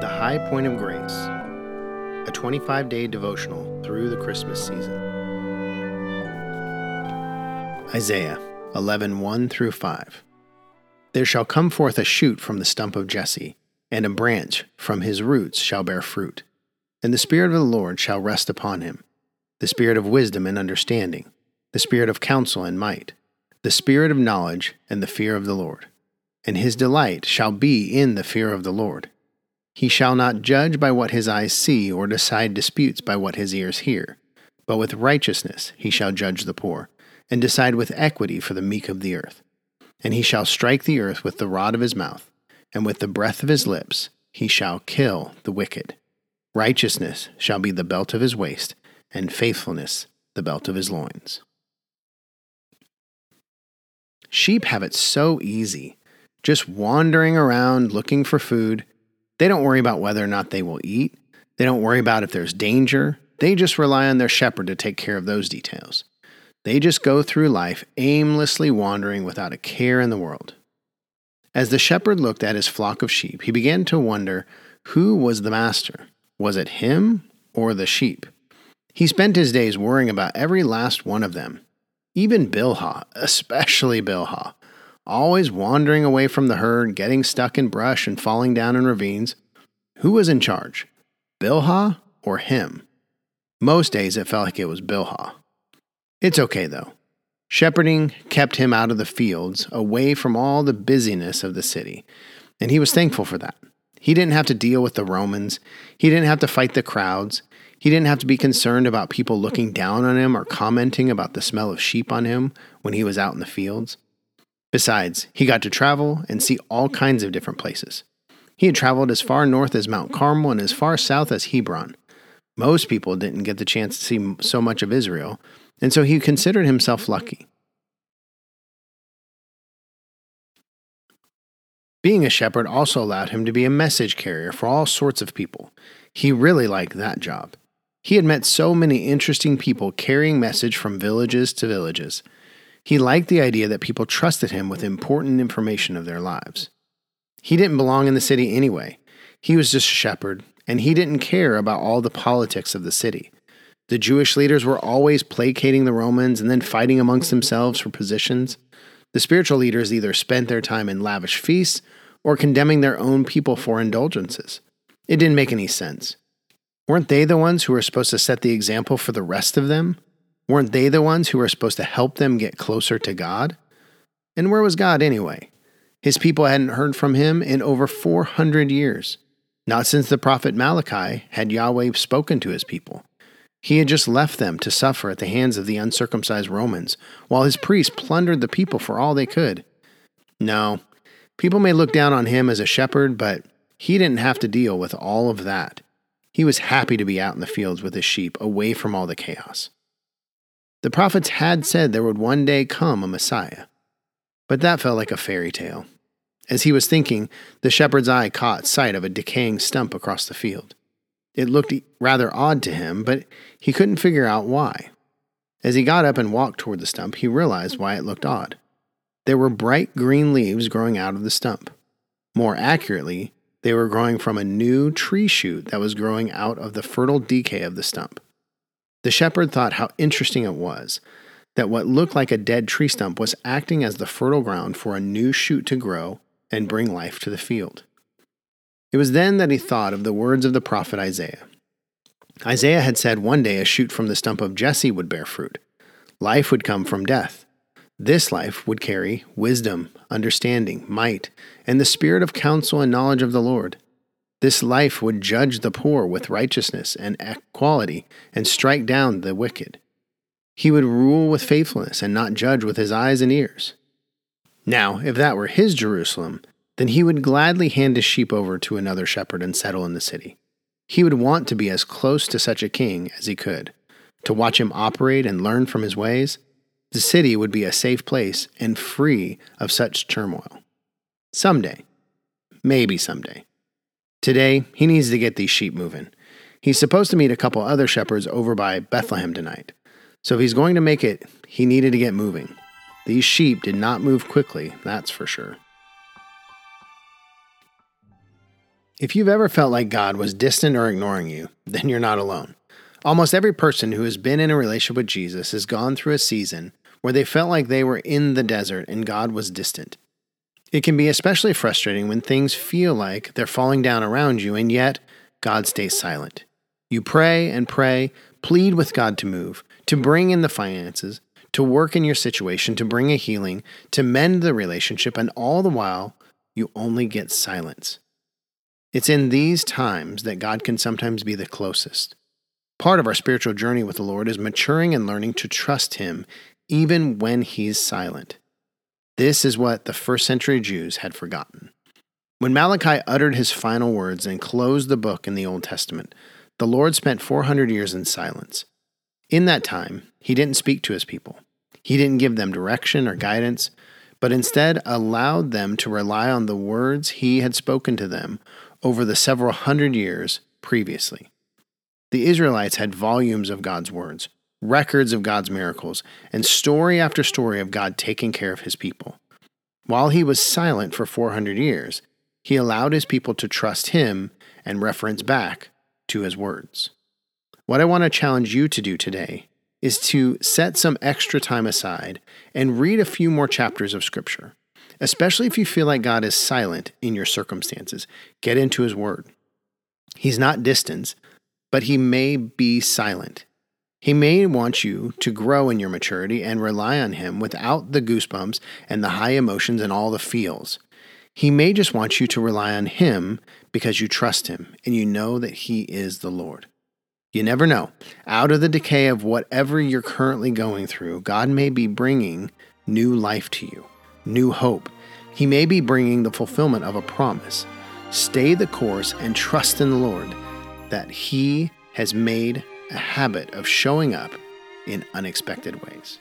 The High Point of Grace, a 25 day devotional through the Christmas season. Isaiah 11 1 through 5. There shall come forth a shoot from the stump of Jesse, and a branch from his roots shall bear fruit. And the Spirit of the Lord shall rest upon him the Spirit of wisdom and understanding, the Spirit of counsel and might, the Spirit of knowledge and the fear of the Lord. And his delight shall be in the fear of the Lord. He shall not judge by what his eyes see, or decide disputes by what his ears hear. But with righteousness he shall judge the poor, and decide with equity for the meek of the earth. And he shall strike the earth with the rod of his mouth, and with the breath of his lips he shall kill the wicked. Righteousness shall be the belt of his waist, and faithfulness the belt of his loins. Sheep have it so easy, just wandering around looking for food they don't worry about whether or not they will eat. They don't worry about if there's danger. They just rely on their shepherd to take care of those details. They just go through life aimlessly wandering without a care in the world. As the shepherd looked at his flock of sheep, he began to wonder who was the master. Was it him or the sheep? He spent his days worrying about every last one of them, even Bilhah, especially Bilhah always wandering away from the herd, getting stuck in brush and falling down in ravines. Who was in charge, Bilhah or him? Most days it felt like it was Bilhah. It's okay though. Shepherding kept him out of the fields, away from all the busyness of the city, and he was thankful for that. He didn't have to deal with the Romans, he didn't have to fight the crowds, he didn't have to be concerned about people looking down on him or commenting about the smell of sheep on him when he was out in the fields. Besides, he got to travel and see all kinds of different places. He had traveled as far north as Mount Carmel and as far south as Hebron. Most people didn't get the chance to see so much of Israel, and so he considered himself lucky. Being a shepherd also allowed him to be a message carrier for all sorts of people. He really liked that job. He had met so many interesting people carrying message from villages to villages. He liked the idea that people trusted him with important information of their lives. He didn't belong in the city anyway. He was just a shepherd, and he didn't care about all the politics of the city. The Jewish leaders were always placating the Romans and then fighting amongst themselves for positions. The spiritual leaders either spent their time in lavish feasts or condemning their own people for indulgences. It didn't make any sense. Weren't they the ones who were supposed to set the example for the rest of them? Weren't they the ones who were supposed to help them get closer to God? And where was God anyway? His people hadn't heard from him in over 400 years. Not since the prophet Malachi had Yahweh spoken to his people. He had just left them to suffer at the hands of the uncircumcised Romans, while his priests plundered the people for all they could. No, people may look down on him as a shepherd, but he didn't have to deal with all of that. He was happy to be out in the fields with his sheep, away from all the chaos. The prophets had said there would one day come a Messiah, but that felt like a fairy tale. As he was thinking, the shepherd's eye caught sight of a decaying stump across the field. It looked rather odd to him, but he couldn't figure out why. As he got up and walked toward the stump, he realized why it looked odd. There were bright green leaves growing out of the stump. More accurately, they were growing from a new tree shoot that was growing out of the fertile decay of the stump. The shepherd thought how interesting it was that what looked like a dead tree stump was acting as the fertile ground for a new shoot to grow and bring life to the field. It was then that he thought of the words of the prophet Isaiah. Isaiah had said one day a shoot from the stump of Jesse would bear fruit. Life would come from death. This life would carry wisdom, understanding, might, and the spirit of counsel and knowledge of the Lord. This life would judge the poor with righteousness and equality and strike down the wicked. He would rule with faithfulness and not judge with his eyes and ears. Now, if that were his Jerusalem, then he would gladly hand his sheep over to another shepherd and settle in the city. He would want to be as close to such a king as he could, to watch him operate and learn from his ways. The city would be a safe place and free of such turmoil. Someday, maybe someday. Today, he needs to get these sheep moving. He's supposed to meet a couple other shepherds over by Bethlehem tonight. So if he's going to make it, he needed to get moving. These sheep did not move quickly, that's for sure. If you've ever felt like God was distant or ignoring you, then you're not alone. Almost every person who has been in a relationship with Jesus has gone through a season where they felt like they were in the desert and God was distant. It can be especially frustrating when things feel like they're falling down around you and yet God stays silent. You pray and pray, plead with God to move, to bring in the finances, to work in your situation, to bring a healing, to mend the relationship, and all the while, you only get silence. It's in these times that God can sometimes be the closest. Part of our spiritual journey with the Lord is maturing and learning to trust Him even when He's silent. This is what the first century Jews had forgotten. When Malachi uttered his final words and closed the book in the Old Testament, the Lord spent 400 years in silence. In that time, he didn't speak to his people. He didn't give them direction or guidance, but instead allowed them to rely on the words he had spoken to them over the several hundred years previously. The Israelites had volumes of God's words, records of God's miracles, and story after story of God taking care of his people. While he was silent for 400 years, he allowed his people to trust him and reference back to his words. What I want to challenge you to do today is to set some extra time aside and read a few more chapters of Scripture especially if you feel like God is silent in your circumstances. Get into His Word. He's not distant, but He may be silent. He may want you to grow in your maturity and rely on Him without the goosebumps and the high emotions and all the feels. He may just want you to rely on Him because you trust Him and you know that He is the Lord. You never know. Out of the decay of whatever you're currently going through, God may be bringing new life to you new hope. He may be bringing the fulfillment of a promise. Stay the course and trust in the Lord that He has made a habit of showing up in unexpected ways.